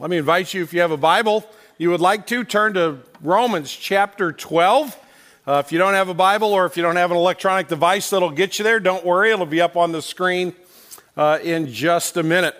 Let me invite you, if you have a Bible, you would like to turn to Romans chapter 12. Uh, if you don't have a Bible or if you don't have an electronic device that'll get you there, don't worry, it'll be up on the screen uh, in just a minute.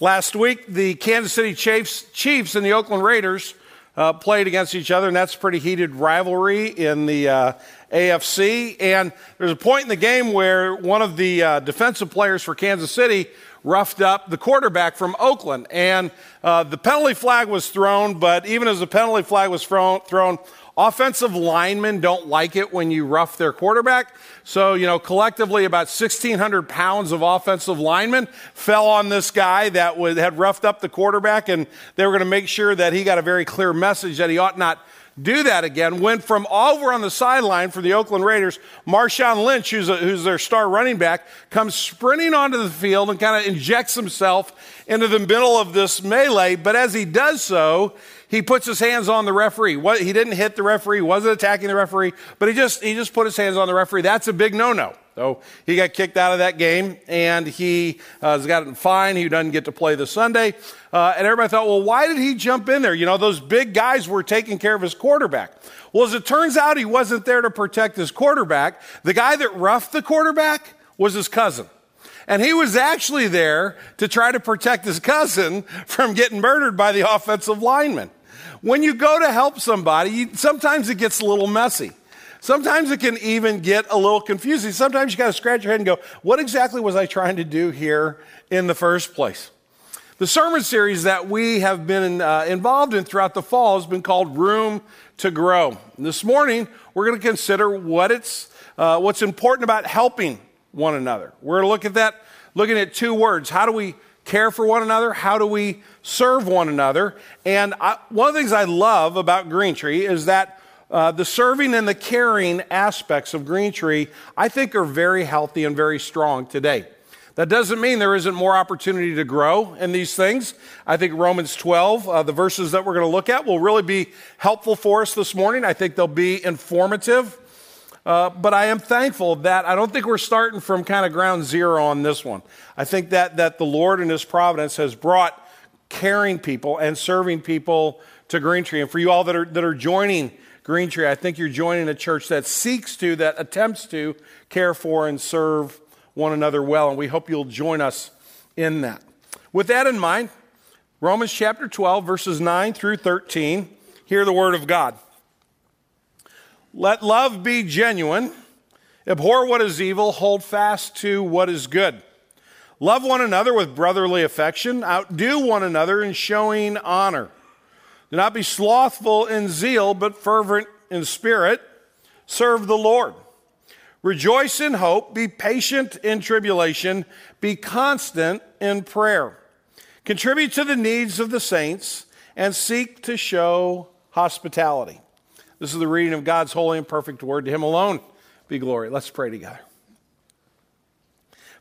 Last week, the Kansas City Chiefs, Chiefs and the Oakland Raiders uh, played against each other, and that's a pretty heated rivalry in the uh, AFC. And there's a point in the game where one of the uh, defensive players for Kansas City roughed up the quarterback from Oakland. And uh, the penalty flag was thrown, but even as the penalty flag was thrown, thrown Offensive linemen don't like it when you rough their quarterback. So, you know, collectively about 1,600 pounds of offensive linemen fell on this guy that was, had roughed up the quarterback, and they were going to make sure that he got a very clear message that he ought not do that again. Went from all over on the sideline for the Oakland Raiders, Marshawn Lynch, who's, a, who's their star running back, comes sprinting onto the field and kind of injects himself into the middle of this melee. But as he does so, he puts his hands on the referee. What, he didn't hit the referee, wasn't attacking the referee, but he just, he just put his hands on the referee. That's a big no-no. So he got kicked out of that game, and he uh, has gotten fined. He doesn't get to play this Sunday. Uh, and everybody thought, well, why did he jump in there? You know, those big guys were taking care of his quarterback. Well, as it turns out, he wasn't there to protect his quarterback. The guy that roughed the quarterback was his cousin. And he was actually there to try to protect his cousin from getting murdered by the offensive lineman. When you go to help somebody, you, sometimes it gets a little messy. Sometimes it can even get a little confusing. Sometimes you got to scratch your head and go, what exactly was I trying to do here in the first place? The sermon series that we have been uh, involved in throughout the fall has been called Room to Grow. And this morning, we're going to consider what it's, uh, what's important about helping one another. We're going to look at that, looking at two words. How do we care for one another? How do we serve one another? And I, one of the things I love about Green Tree is that uh, the serving and the caring aspects of Green Tree, I think, are very healthy and very strong today. That doesn't mean there isn't more opportunity to grow in these things. I think Romans 12, uh, the verses that we're going to look at, will really be helpful for us this morning. I think they'll be informative. Uh, but I am thankful that I don't think we're starting from kind of ground zero on this one. I think that, that the Lord in His providence has brought caring people and serving people to Green Tree. And for you all that are, that are joining Green Tree, I think you're joining a church that seeks to, that attempts to care for and serve one another well. And we hope you'll join us in that. With that in mind, Romans chapter 12, verses 9 through 13, hear the word of God. Let love be genuine. Abhor what is evil. Hold fast to what is good. Love one another with brotherly affection. Outdo one another in showing honor. Do not be slothful in zeal, but fervent in spirit. Serve the Lord. Rejoice in hope. Be patient in tribulation. Be constant in prayer. Contribute to the needs of the saints and seek to show hospitality. This is the reading of God's holy and perfect word. To Him alone be glory. Let's pray together.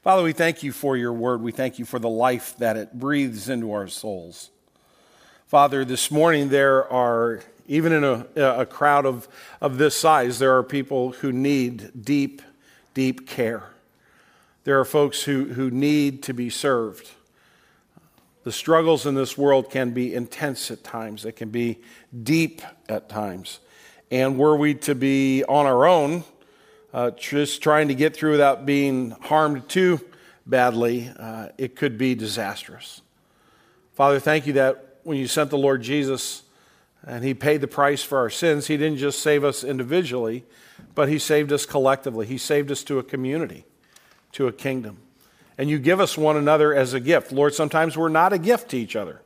Father, we thank you for your word. We thank you for the life that it breathes into our souls. Father, this morning there are, even in a, a crowd of, of this size, there are people who need deep, deep care. There are folks who, who need to be served. The struggles in this world can be intense at times, they can be deep at times. And were we to be on our own, uh, just trying to get through without being harmed too badly, uh, it could be disastrous. Father, thank you that when you sent the Lord Jesus and He paid the price for our sins, He didn't just save us individually, but He saved us collectively. He saved us to a community, to a kingdom. And you give us one another as a gift. Lord, sometimes we're not a gift to each other.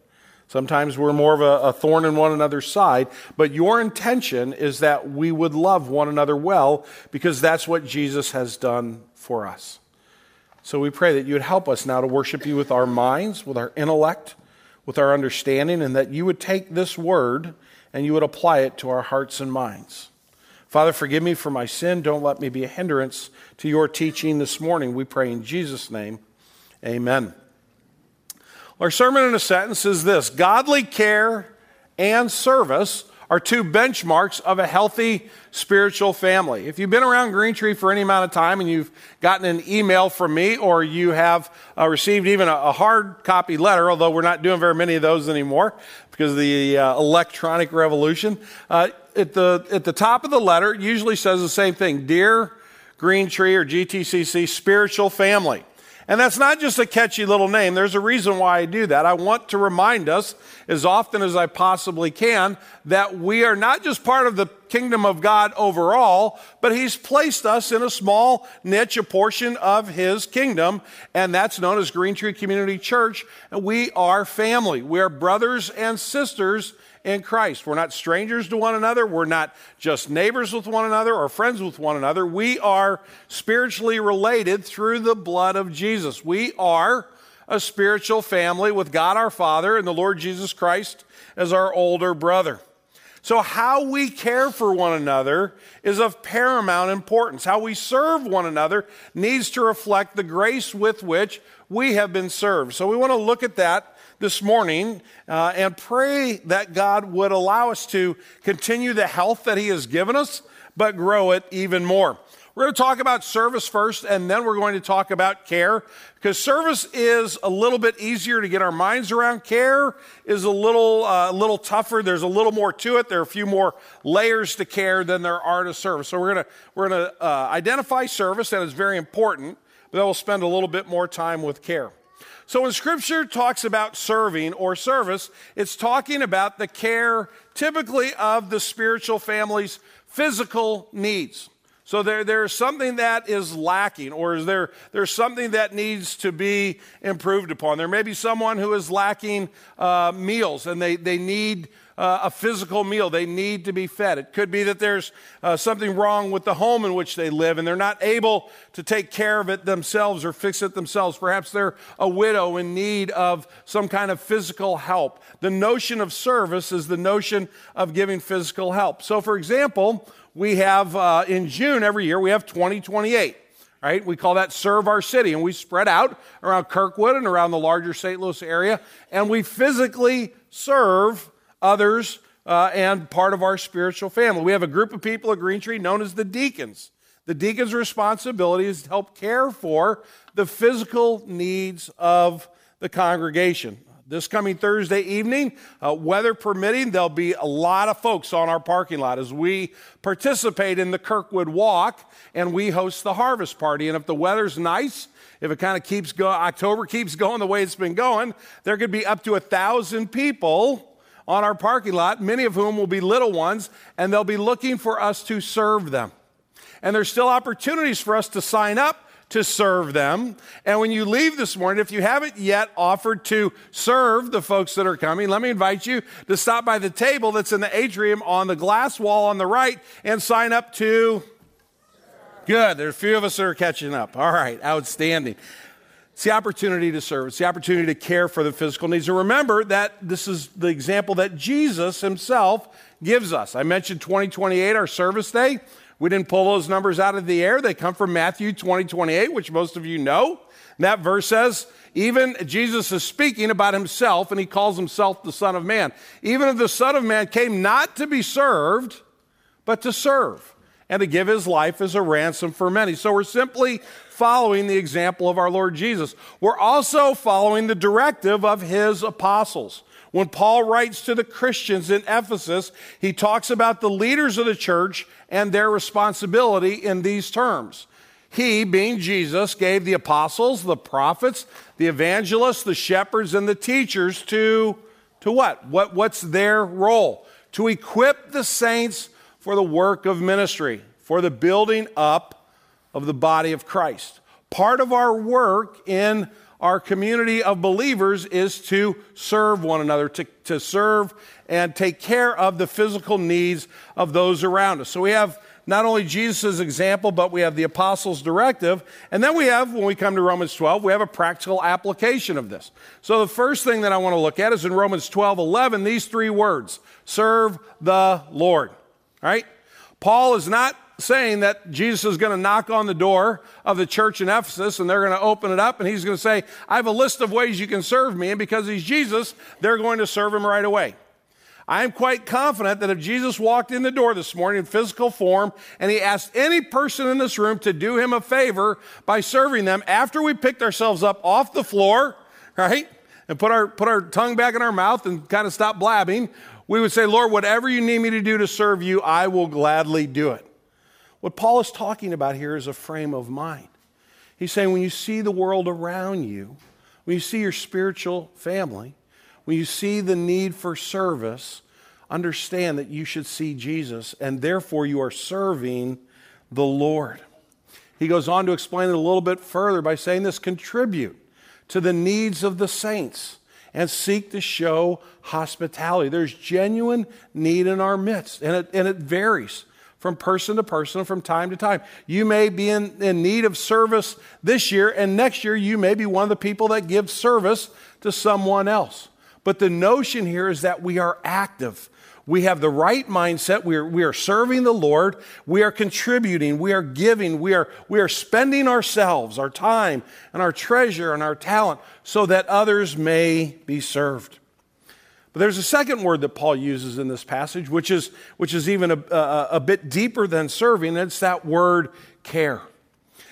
Sometimes we're more of a, a, thorn in one another's side, but your intention is that we would love one another well because that's what Jesus has done for us. So we pray that you would help us now to worship you with our minds, with our intellect, with our understanding, and that you would take this word and you would apply it to our hearts and minds. Father, forgive me for my sin. Don't let me be a hindrance to your teaching this morning. We pray in Jesus' name. Amen. Our sermon in a sentence is this Godly care and service are two benchmarks of a healthy spiritual family. If you've been around Green Tree for any amount of time and you've gotten an email from me or you have uh, received even a, a, hard copy letter, although we're not doing very many of those anymore because of the uh, electronic revolution, uh, at, the, at the top of the letter usually says the same thing Dear Green Tree or GTCC spiritual family. And that's not just a catchy little name. There's a reason why I do that. I want to remind us as often as I possibly can that we are not just part of the kingdom of God overall, but He's placed us in a small niche, a portion of His kingdom, and that's known as Green Tree Community Church. And we are family. We are brothers and sisters in Christ. We're not strangers to one another. We're not just neighbors with one another or friends with one another. We are spiritually related through the blood of Jesus. We are a spiritual family with God our Father and the Lord Jesus Christ as our older brother. So, how we care for one another is of paramount importance. How we serve one another needs to reflect the grace with which we have been served. So, we want to look at that this morning uh, and pray that God would allow us to continue the health that He has given us, but grow it even more. We're going to talk about service first, and then we're going to talk about care, because service is a little bit easier to get our minds around. Care is a little, uh, little tougher. There's a little more to it. There are a few more layers to care than there are to service. So we're going to we're going to uh, identify service, and it's very important. But then we'll spend a little bit more time with care. So when scripture talks about serving or service, it's talking about the care typically of the spiritual family's physical needs. So there, there's something that is lacking, or is there, there's something that needs to be improved upon. There may be someone who is lacking uh, meals and they, they need uh, a physical meal. They need to be fed. It could be that there's uh, something wrong with the home in which they live and they're not able to take care of it themselves or fix it themselves. Perhaps they're a widow in need of some kind of physical help. The notion of service is the notion of giving physical help. So, for example, we have uh, in June every year, we have 2028 right? We call that Serve Our City. And we spread out around Kirkwood and around the larger St. Louis area, and we physically serve others, uh, and part of our spiritual family. We have a group of people at Green Tree known as the deacons. The deacon's responsibility is to help care for the physical needs of the congregation. This coming Thursday evening, uh, weather permitting, there'll be a lot of folks on our parking lot as we participate in the Kirkwood Walk and we host the harvest party. And if the weather's nice, if it kind of keeps going, October keeps going the way it's been going, there could be up to a thousand people on our parking lot, many of whom will be little ones, and they'll be looking for us to serve them. And there's still opportunities for us to sign up to serve them. And when you leave this morning, if you haven't yet offered to serve the folks that are coming, let me invite you to stop by the table that's in the atrium on the glass wall on the right and sign up to. Good. There's a few of us that are catching up. All right. Outstanding. It's the opportunity to serve. It's the opportunity to care for the physical needs. And remember that this is the example that Jesus himself gives us. I mentioned 2028, our service day. We didn't pull those numbers out of the air. They come from Matthew 2028, which most of you know. And that verse says, even Jesus is speaking about himself, and he calls himself the Son of Man. Even if the Son of Man came not to be served, but to serve and to give his life as a ransom for many. So we're simply following the example of our Lord Jesus. We're also following the directive of his apostles. When Paul writes to the Christians in Ephesus, he talks about the leaders of the church and their responsibility in these terms. He, being Jesus, gave the apostles, the prophets, the evangelists, the shepherds, and the teachers to, to what? what? What's their role? To equip the saints for the work of ministry, for the building up of the body of Christ. Part of our work in our community of believers is to serve one another, to, to serve and take care of the physical needs of those around us. So we have not only Jesus' example, but we have the apostles' directive. And then we have, when we come to Romans 12, we have a practical application of this. So the first thing that I want to look at is in Romans 12, 11, these three words serve the Lord. Right? Paul is not saying that Jesus is going to knock on the door of the church in Ephesus and they're going to open it up and he's going to say, I have a list of ways you can serve me. And because he's Jesus, they're going to serve him right away. I am quite confident that if Jesus walked in the door this morning in physical form and he asked any person in this room to do him a favor by serving them after we picked ourselves up off the floor, right? And put our, put our tongue back in our mouth and kind of stop blabbing, we would say, Lord, whatever you need me to do to serve you, I will gladly do it. What Paul is talking about here is a frame of mind. He's saying when you see the world around you, when you see your spiritual family, when you see the need for service, understand that you should see Jesus, and therefore you are serving the Lord. He goes on to explain it a little bit further by saying this contribute to the needs of the saints and seek to show hospitality. There's genuine need in our midst, and it, and it varies from person to person from time to time. You may be in, in need of service this year, and next year you may be one of the people that gives service to someone else. But the notion here is that we are active. We have the right mindset. We are, we are serving the Lord. We are contributing. We are giving. We are, we are spending ourselves, our time, and our treasure and our talent so that others may be served. But there's a second word that Paul uses in this passage, which is, which is even a, a, a bit deeper than serving. And it's that word care.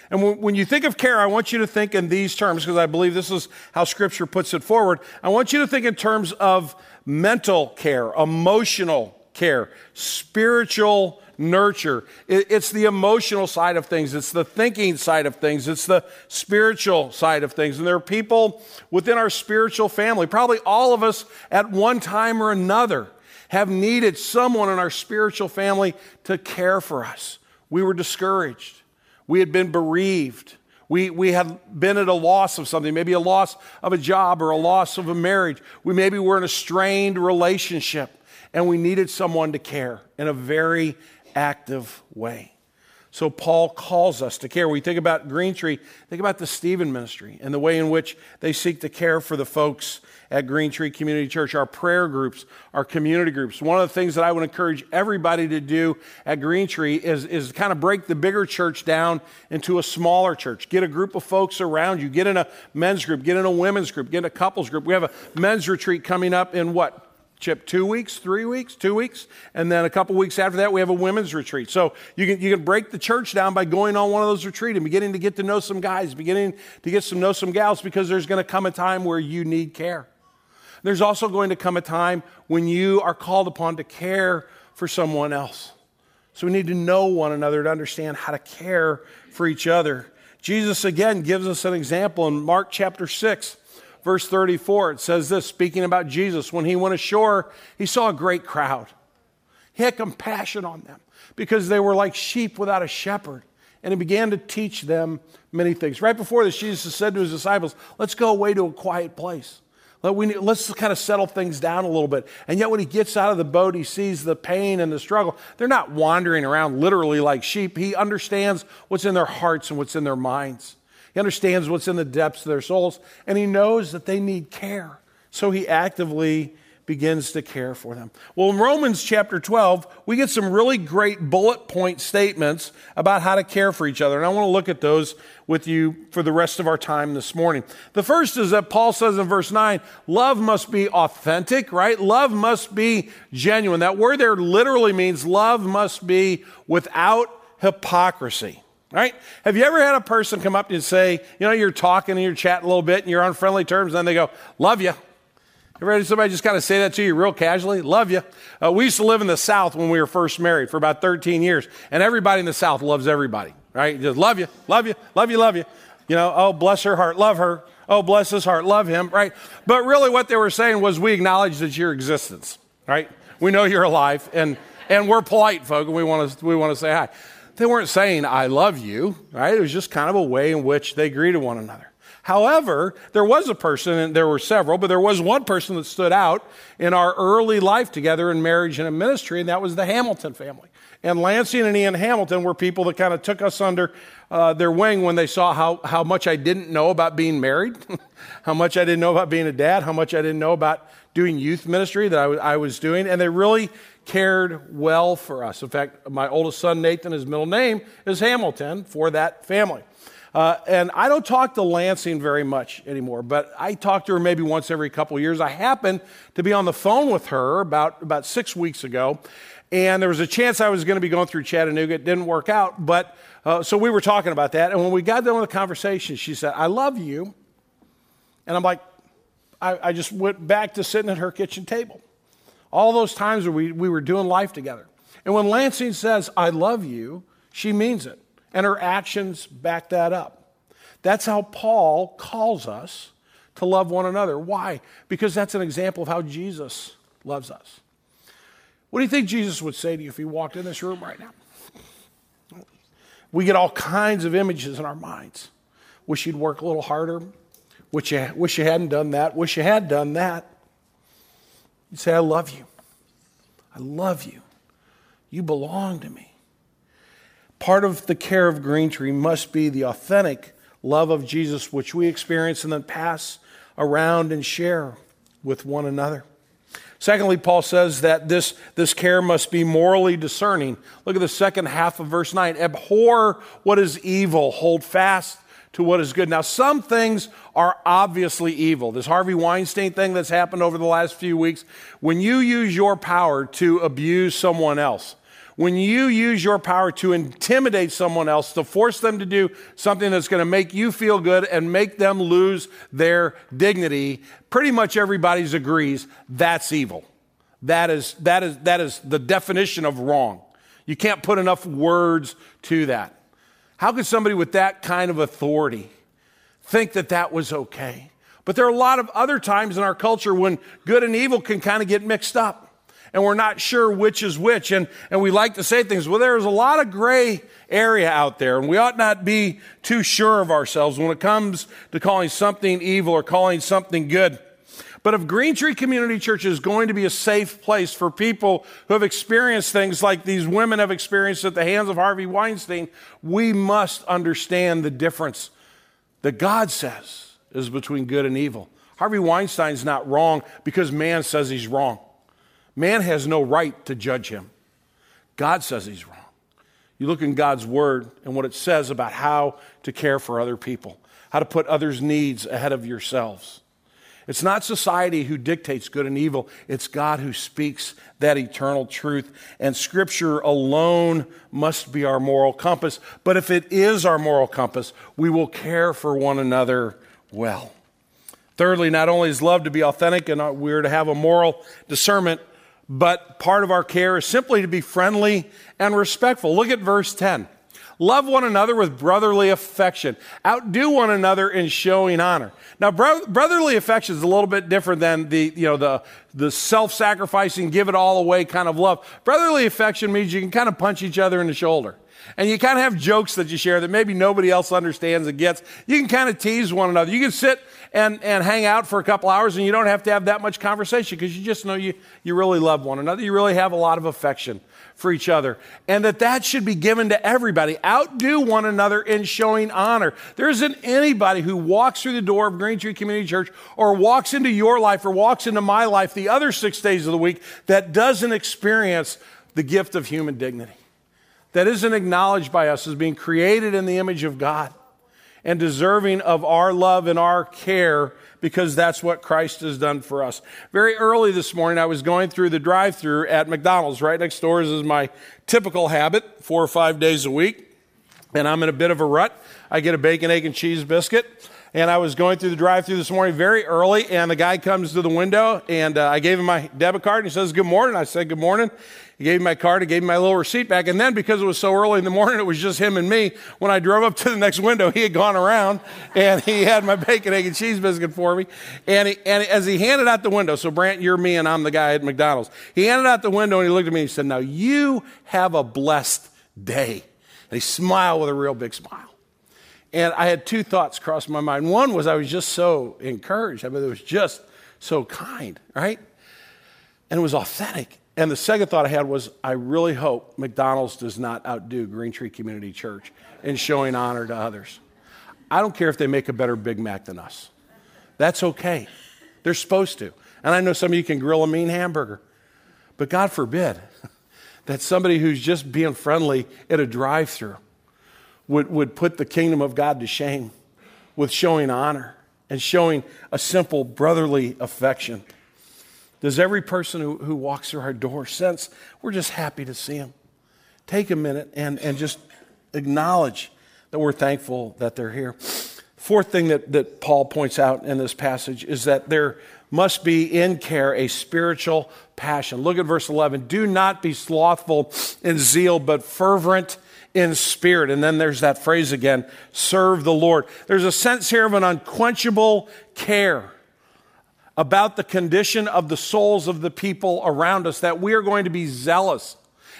And when you think of care, I want you to think in these terms because I believe this is how Scripture puts it forward. I want you to think in terms of mental care, emotional care, spiritual nurture. It's the emotional side of things, it's the thinking side of things, it's the spiritual side of things. And there are people within our spiritual family, probably all of us at one time or another, have needed someone in our spiritual family to care for us. We were discouraged. We had been bereaved. We, we had been at a loss of something, maybe a loss of a job or a loss of a marriage. We maybe were in a strained relationship and we needed someone to care in a very active way. So Paul calls us to care. We think about Green Tree, think about the Stephen ministry and the way in which they seek to care for the folks at Green Tree Community Church, our prayer groups, our community groups. One of the things that I would encourage everybody to do at Green Tree is, is kind of break the bigger church down into a smaller church. Get a group of folks around you. Get in a men's group, get in a women's group, get in a couples group. We have a men's retreat coming up in what? Chip, two weeks, three weeks, two weeks, and then a couple weeks after that, we have a women's retreat. So you can, you can break the church down by going on one of those retreats and beginning to get to know some guys, beginning to get to know some gals, because there's going to come a time where you need care. There's also going to come a time when you are called upon to care for someone else. So we need to know one another to understand how to care for each other. Jesus again gives us an example in Mark chapter 6, verse 34. It says this speaking about Jesus, when he went ashore, he saw a great crowd. He had compassion on them because they were like sheep without a shepherd. And he began to teach them many things. Right before this, Jesus said to his disciples, Let's go away to a quiet place let we, let's kind of settle things down a little bit. And yet, when he gets out of the boat, he sees the pain and the struggle. They're not wandering around literally like sheep. He understands what's in their hearts and what's in their minds. He understands what's in the depths of their souls, and he knows that they need care. So he actively begins to care for them. Well, in Romans chapter 12, we get some really great bullet point statements about how to care for each other. And I want to look at those with you for the rest of our time this morning. The first is that Paul says in verse 9, love must be authentic, right? Love must be genuine. That word there literally means love must be without hypocrisy. Right? Have you ever had a person come up to you and say, you know, you're talking and you're chatting a little bit and you're on friendly terms, and then they go, love you. Ever had somebody just kind of say that to you real casually? Love you. Uh, we used to live in the South when we were first married for about 13 years, and everybody in the South loves everybody, right? Just love you, love you, love you, love you. You know, oh, bless her heart, love her. Oh, bless his heart, love him, right? But really, what they were saying was, we acknowledge that your existence, right? We know you're alive, and and we're polite folk, and we want to we want to say hi. They weren't saying I love you, right? It was just kind of a way in which they greeted one another. However, there was a person, and there were several, but there was one person that stood out in our early life together in marriage and in ministry, and that was the Hamilton family. And Lansing and Ian Hamilton were people that kind of took us under uh, their wing when they saw how, how much I didn't know about being married, how much I didn't know about being a dad, how much I didn't know about doing youth ministry that I, w- I was doing. And they really cared well for us. In fact, my oldest son, Nathan, his middle name is Hamilton for that family. Uh, and I don't talk to Lansing very much anymore, but I talk to her maybe once every couple of years. I happened to be on the phone with her about, about six weeks ago, and there was a chance I was going to be going through Chattanooga. It didn't work out, but uh, so we were talking about that. And when we got done with the conversation, she said, I love you. And I'm like, I, I just went back to sitting at her kitchen table. All those times where we, we were doing life together. And when Lansing says, I love you, she means it. And her actions back that up. That's how Paul calls us to love one another. Why? Because that's an example of how Jesus loves us. What do you think Jesus would say to you if he walked in this room right now? We get all kinds of images in our minds. Wish you'd work a little harder. Wish you, wish you hadn't done that. Wish you had done that. You say, I love you. I love you. You belong to me. Part of the care of Green Tree must be the authentic love of Jesus, which we experience and then pass around and share with one another. Secondly, Paul says that this, this care must be morally discerning. Look at the second half of verse 9. Abhor what is evil, hold fast to what is good. Now, some things are obviously evil. This Harvey Weinstein thing that's happened over the last few weeks, when you use your power to abuse someone else, when you use your power to intimidate someone else, to force them to do something that's going to make you feel good and make them lose their dignity, pretty much everybody agrees that's evil. That is, that is, that is the definition of wrong. You can't put enough words to that. How could somebody with that kind of authority think that that was okay? But there are a lot of other times in our culture when good and evil can kind of get mixed up and we're not sure which is which. And, and we like to say things, well, there's a lot of gray area out there, and we ought not be too sure of ourselves when it comes to calling something evil or calling something good. But if Green Tree Community Church is going to be a safe place for people who have experienced things like these women have experienced at the hands of Harvey Weinstein, we must understand the difference that God says is between good and evil. Harvey Weinstein's not wrong because man says he's wrong. Man has no right to judge him. God says he's wrong. You look in God's word and what it says about how to care for other people, how to put others' needs ahead of yourselves. It's not society who dictates good and evil, it's God who speaks that eternal truth. And Scripture alone must be our moral compass. But if it is our moral compass, we will care for one another well. Thirdly, not only is love to be authentic and we're to have a moral discernment, but part of our care is simply to be friendly and respectful. Look at verse 10. Love one another with brotherly affection. Outdo one another in showing honor. Now, bro- brotherly affection is a little bit different than the, you know, the, the self-sacrificing, give it all away kind of love. Brotherly affection means you can kind of punch each other in the shoulder. And you kind of have jokes that you share that maybe nobody else understands and gets. You can kind of tease one another. You can sit and, and hang out for a couple hours and you don't have to have that much conversation because you just know you, you really love one another. You really have a lot of affection for each other. And that that should be given to everybody. Outdo one another in showing honor. There isn't anybody who walks through the door of Green Tree Community Church or walks into your life or walks into my life the other six days of the week that doesn't experience the gift of human dignity. That isn't acknowledged by us as being created in the image of God and deserving of our love and our care because that's what Christ has done for us. Very early this morning, I was going through the drive through at McDonald's right next door, is my typical habit, four or five days a week. And I'm in a bit of a rut. I get a bacon, egg, and cheese biscuit. And I was going through the drive through this morning very early, and the guy comes to the window, and uh, I gave him my debit card, and he says, Good morning. I said, Good morning. He gave me my card, he gave me my little receipt back. And then because it was so early in the morning, it was just him and me. When I drove up to the next window, he had gone around and he had my bacon, egg, and cheese biscuit for me. And, he, and as he handed out the window, so Brant, you're me and I'm the guy at McDonald's. He handed out the window and he looked at me and he said, Now you have a blessed day. And he smiled with a real big smile. And I had two thoughts cross my mind. One was I was just so encouraged. I mean, it was just so kind, right? And it was authentic. And the second thought I had was, I really hope McDonald's does not outdo Green Tree Community Church in showing honor to others. I don't care if they make a better Big Mac than us. That's okay. They're supposed to. And I know some of you can grill a mean hamburger. But God forbid that somebody who's just being friendly at a drive through would, would put the kingdom of God to shame with showing honor and showing a simple brotherly affection. Does every person who, who walks through our door sense we're just happy to see them? Take a minute and, and just acknowledge that we're thankful that they're here. Fourth thing that, that Paul points out in this passage is that there must be in care a spiritual passion. Look at verse 11. Do not be slothful in zeal, but fervent in spirit. And then there's that phrase again serve the Lord. There's a sense here of an unquenchable care about the condition of the souls of the people around us, that we are going to be zealous.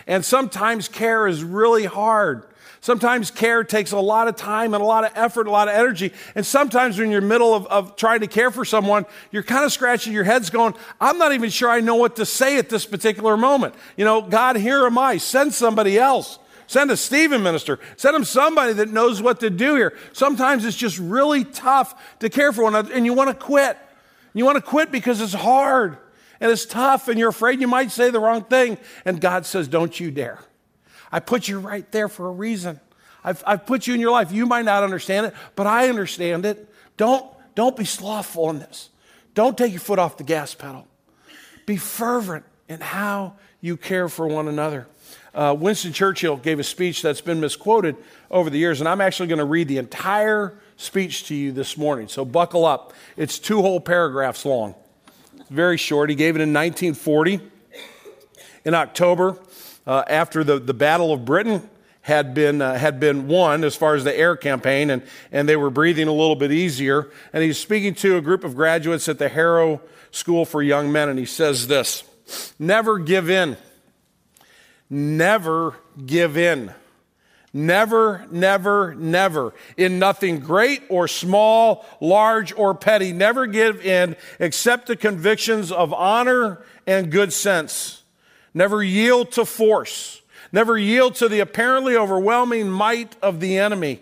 And sometimes care is really hard. Sometimes care takes a lot of time and a lot of effort, a lot of energy. And sometimes when you're in the middle of, of trying to care for someone, you're kind of scratching your heads going, I'm not even sure I know what to say at this particular moment. You know, God, here am I. Send somebody else. Send a Stephen minister. Send him somebody that knows what to do here. Sometimes it's just really tough to care for one another and you want to quit. You want to quit because it's hard and it's tough and you're afraid you might say the wrong thing. And God says, Don't you dare. I put you right there for a reason. I've, I've put you in your life. You might not understand it, but I understand it. Don't, don't be slothful in this. Don't take your foot off the gas pedal. Be fervent in how you care for one another. Uh, Winston Churchill gave a speech that's been misquoted over the years, and I'm actually going to read the entire speech to you this morning. So buckle up. It's two whole paragraphs long. It's very short. He gave it in 1940. In October, uh, after the, the Battle of Britain had been, uh, had been won as far as the air campaign, and, and they were breathing a little bit easier. And he's speaking to a group of graduates at the Harrow School for Young Men, and he says this Never give in. Never give in. Never, never, never. In nothing great or small, large or petty. Never give in except the convictions of honor and good sense. Never yield to force. Never yield to the apparently overwhelming might of the enemy.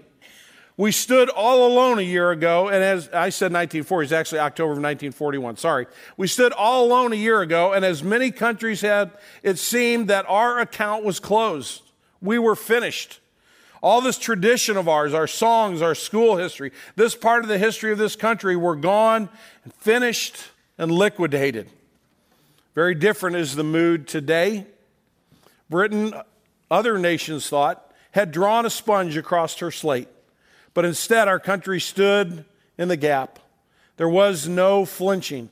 We stood all alone a year ago, and as I said 1940, it's actually October of 1941, sorry. We stood all alone a year ago, and as many countries had, it seemed that our account was closed. We were finished. All this tradition of ours, our songs, our school history, this part of the history of this country were gone and finished and liquidated. Very different is the mood today. Britain, other nations thought, had drawn a sponge across her slate. But instead, our country stood in the gap. There was no flinching,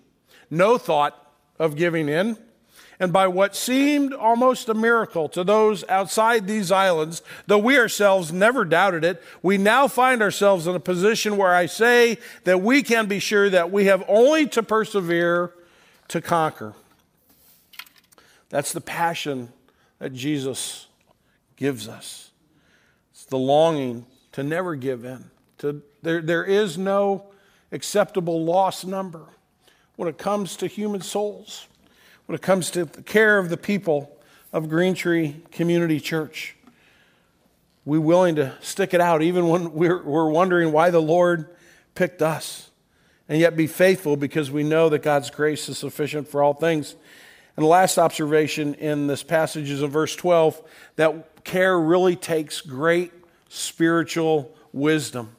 no thought of giving in. And by what seemed almost a miracle to those outside these islands, though we ourselves never doubted it, we now find ourselves in a position where I say that we can be sure that we have only to persevere to conquer. That's the passion that Jesus gives us. It's the longing to never give in. To, there, there is no acceptable loss number when it comes to human souls, when it comes to the care of the people of Green Tree Community Church. We're willing to stick it out even when we're, we're wondering why the Lord picked us, and yet be faithful because we know that God's grace is sufficient for all things. And the last observation in this passage is in verse 12 that care really takes great spiritual wisdom.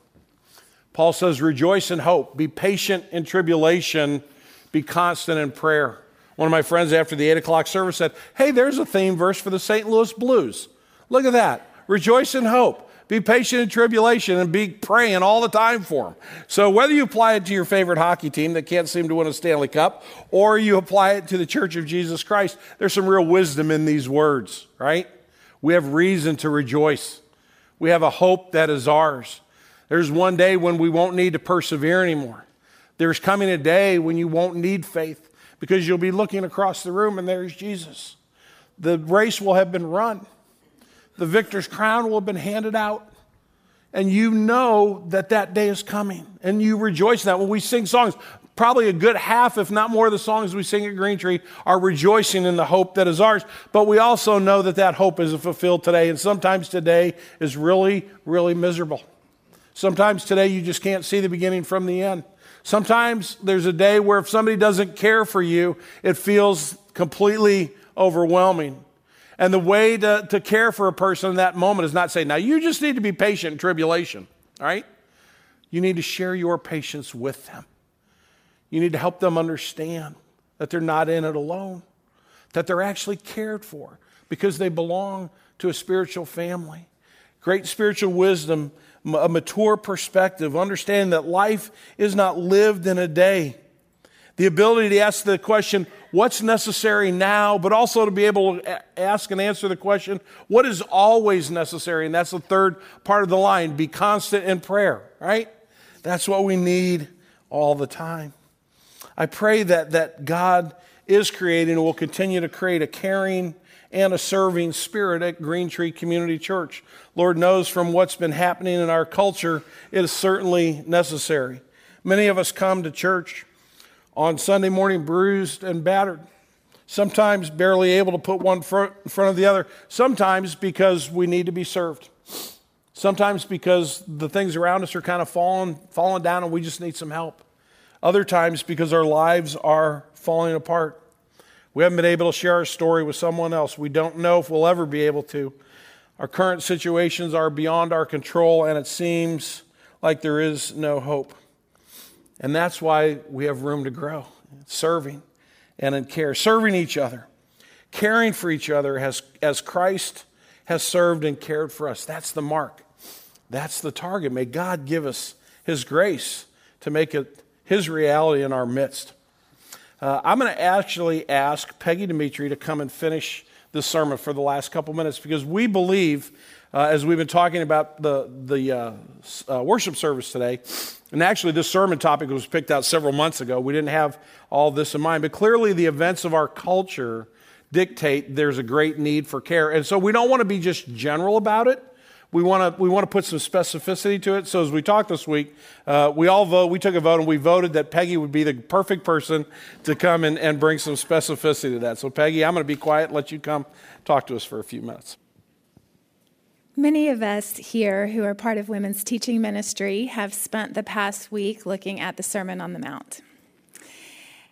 Paul says, Rejoice in hope, be patient in tribulation, be constant in prayer. One of my friends after the 8 o'clock service said, Hey, there's a theme verse for the St. Louis Blues. Look at that. Rejoice in hope. Be patient in tribulation and be praying all the time for them. So, whether you apply it to your favorite hockey team that can't seem to win a Stanley Cup, or you apply it to the Church of Jesus Christ, there's some real wisdom in these words, right? We have reason to rejoice. We have a hope that is ours. There's one day when we won't need to persevere anymore. There's coming a day when you won't need faith because you'll be looking across the room and there's Jesus. The race will have been run, the victor's crown will have been handed out. And you know that that day is coming. And you rejoice in that. When we sing songs, probably a good half, if not more, of the songs we sing at Green Tree are rejoicing in the hope that is ours. But we also know that that hope isn't fulfilled today. And sometimes today is really, really miserable. Sometimes today you just can't see the beginning from the end. Sometimes there's a day where if somebody doesn't care for you, it feels completely overwhelming. And the way to, to care for a person in that moment is not say, now you just need to be patient in tribulation, all right? You need to share your patience with them. You need to help them understand that they're not in it alone, that they're actually cared for because they belong to a spiritual family. Great spiritual wisdom, a mature perspective, understanding that life is not lived in a day. The ability to ask the question, what's necessary now, but also to be able to ask and answer the question, what is always necessary? And that's the third part of the line be constant in prayer, right? That's what we need all the time. I pray that, that God is creating and will continue to create a caring and a serving spirit at Green Tree Community Church. Lord knows from what's been happening in our culture, it is certainly necessary. Many of us come to church on Sunday morning bruised and battered, sometimes barely able to put one foot in front of the other, sometimes because we need to be served. Sometimes because the things around us are kind of falling, falling down and we just need some help. Other times because our lives are falling apart. We haven't been able to share our story with someone else. We don't know if we'll ever be able to. Our current situations are beyond our control, and it seems like there is no hope. And that's why we have room to grow, serving and in care, serving each other, caring for each other as, as Christ has served and cared for us. That's the mark. That's the target. May God give us His grace to make it his reality in our midst. Uh, I'm going to actually ask Peggy Dimitri to come and finish this sermon for the last couple minutes because we believe, uh, as we've been talking about the, the uh, uh, worship service today, and actually this sermon topic was picked out several months ago. We didn't have all this in mind, but clearly the events of our culture dictate there's a great need for care. And so we don't want to be just general about it we want to we want to put some specificity to it. So as we talked this week, uh, we all vote. We took a vote and we voted that Peggy would be the perfect person to come and, and bring some specificity to that. So Peggy, I'm going to be quiet. Let you come talk to us for a few minutes. Many of us here who are part of women's teaching ministry have spent the past week looking at the Sermon on the Mount.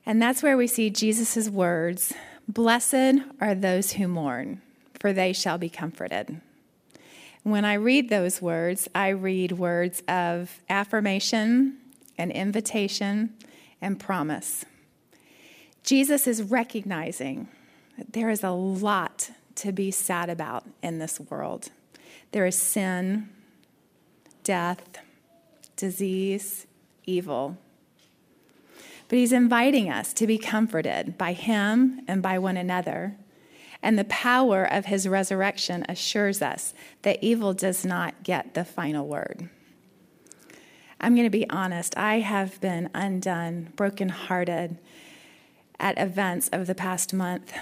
And that's where we see Jesus' words Blessed are those who mourn, for they shall be comforted. When I read those words, I read words of affirmation and invitation and promise. Jesus is recognizing that there is a lot to be sad about in this world. There is sin, death, disease, evil. But he's inviting us to be comforted by him and by one another and the power of his resurrection assures us that evil does not get the final word. I'm going to be honest, I have been undone, brokenhearted at events of the past month.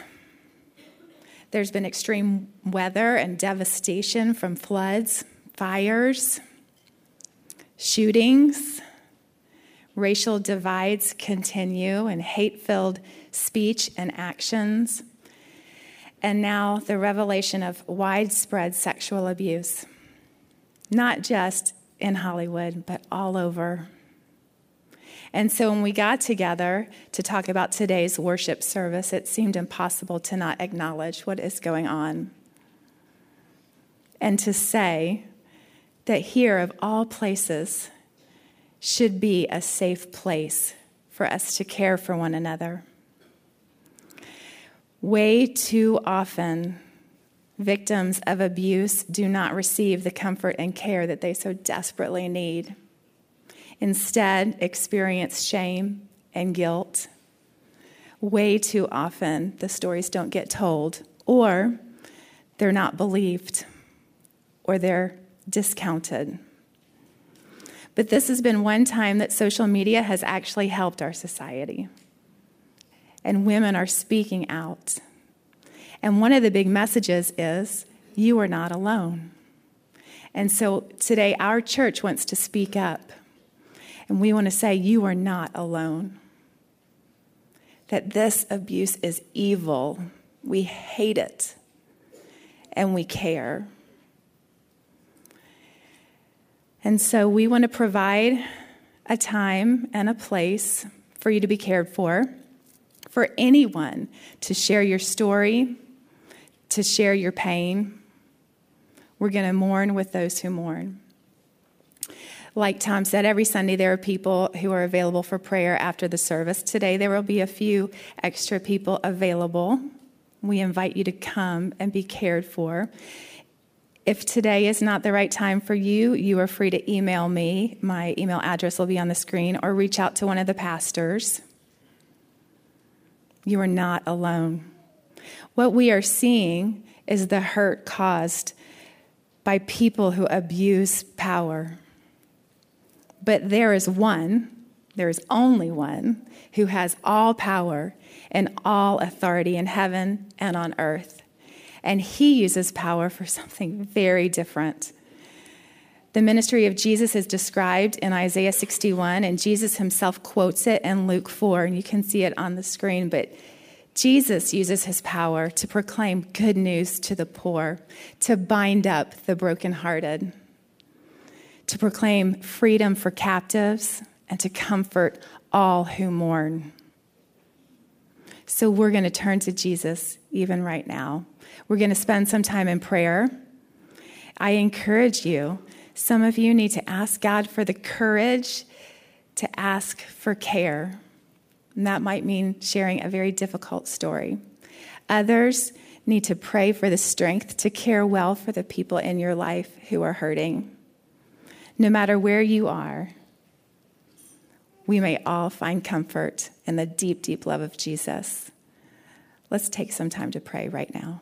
There's been extreme weather and devastation from floods, fires, shootings. Racial divides continue, and hate filled speech and actions and now the revelation of widespread sexual abuse, not just in Hollywood, but all over. And so when we got together to talk about today's worship service, it seemed impossible to not acknowledge what is going on. And to say that here, of all places, should be a safe place for us to care for one another. Way too often, victims of abuse do not receive the comfort and care that they so desperately need. Instead, experience shame and guilt. Way too often, the stories don't get told, or they're not believed, or they're discounted. But this has been one time that social media has actually helped our society and women are speaking out. And one of the big messages is you are not alone. And so today, our church wants to speak up. And we want to say, You are not alone. That this abuse is evil. We hate it. And we care. And so we want to provide a time and a place for you to be cared for for anyone to share your story, to share your pain. We're going to mourn with those who mourn. Like Tom said, every Sunday there are people who are available for prayer after the service. Today there will be a few extra people available. We invite you to come and be cared for. If today is not the right time for you, you are free to email me. My email address will be on the screen, or reach out to one of the pastors. You are not alone. What we are seeing is the hurt caused by people who abuse power. But there is one, there is only one, who has all power and all authority in heaven and on earth. And he uses power for something very different. The ministry of Jesus is described in Isaiah 61, and Jesus himself quotes it in Luke 4, and you can see it on the screen. But Jesus uses his power to proclaim good news to the poor, to bind up the brokenhearted, to proclaim freedom for captives, and to comfort all who mourn. So we're going to turn to Jesus even right now. We're going to spend some time in prayer. I encourage you, some of you need to ask God for the courage to ask for care. And that might mean sharing a very difficult story. Others need to pray for the strength to care well for the people in your life who are hurting. No matter where you are, we may all find comfort in the deep, deep love of Jesus. Let's take some time to pray right now.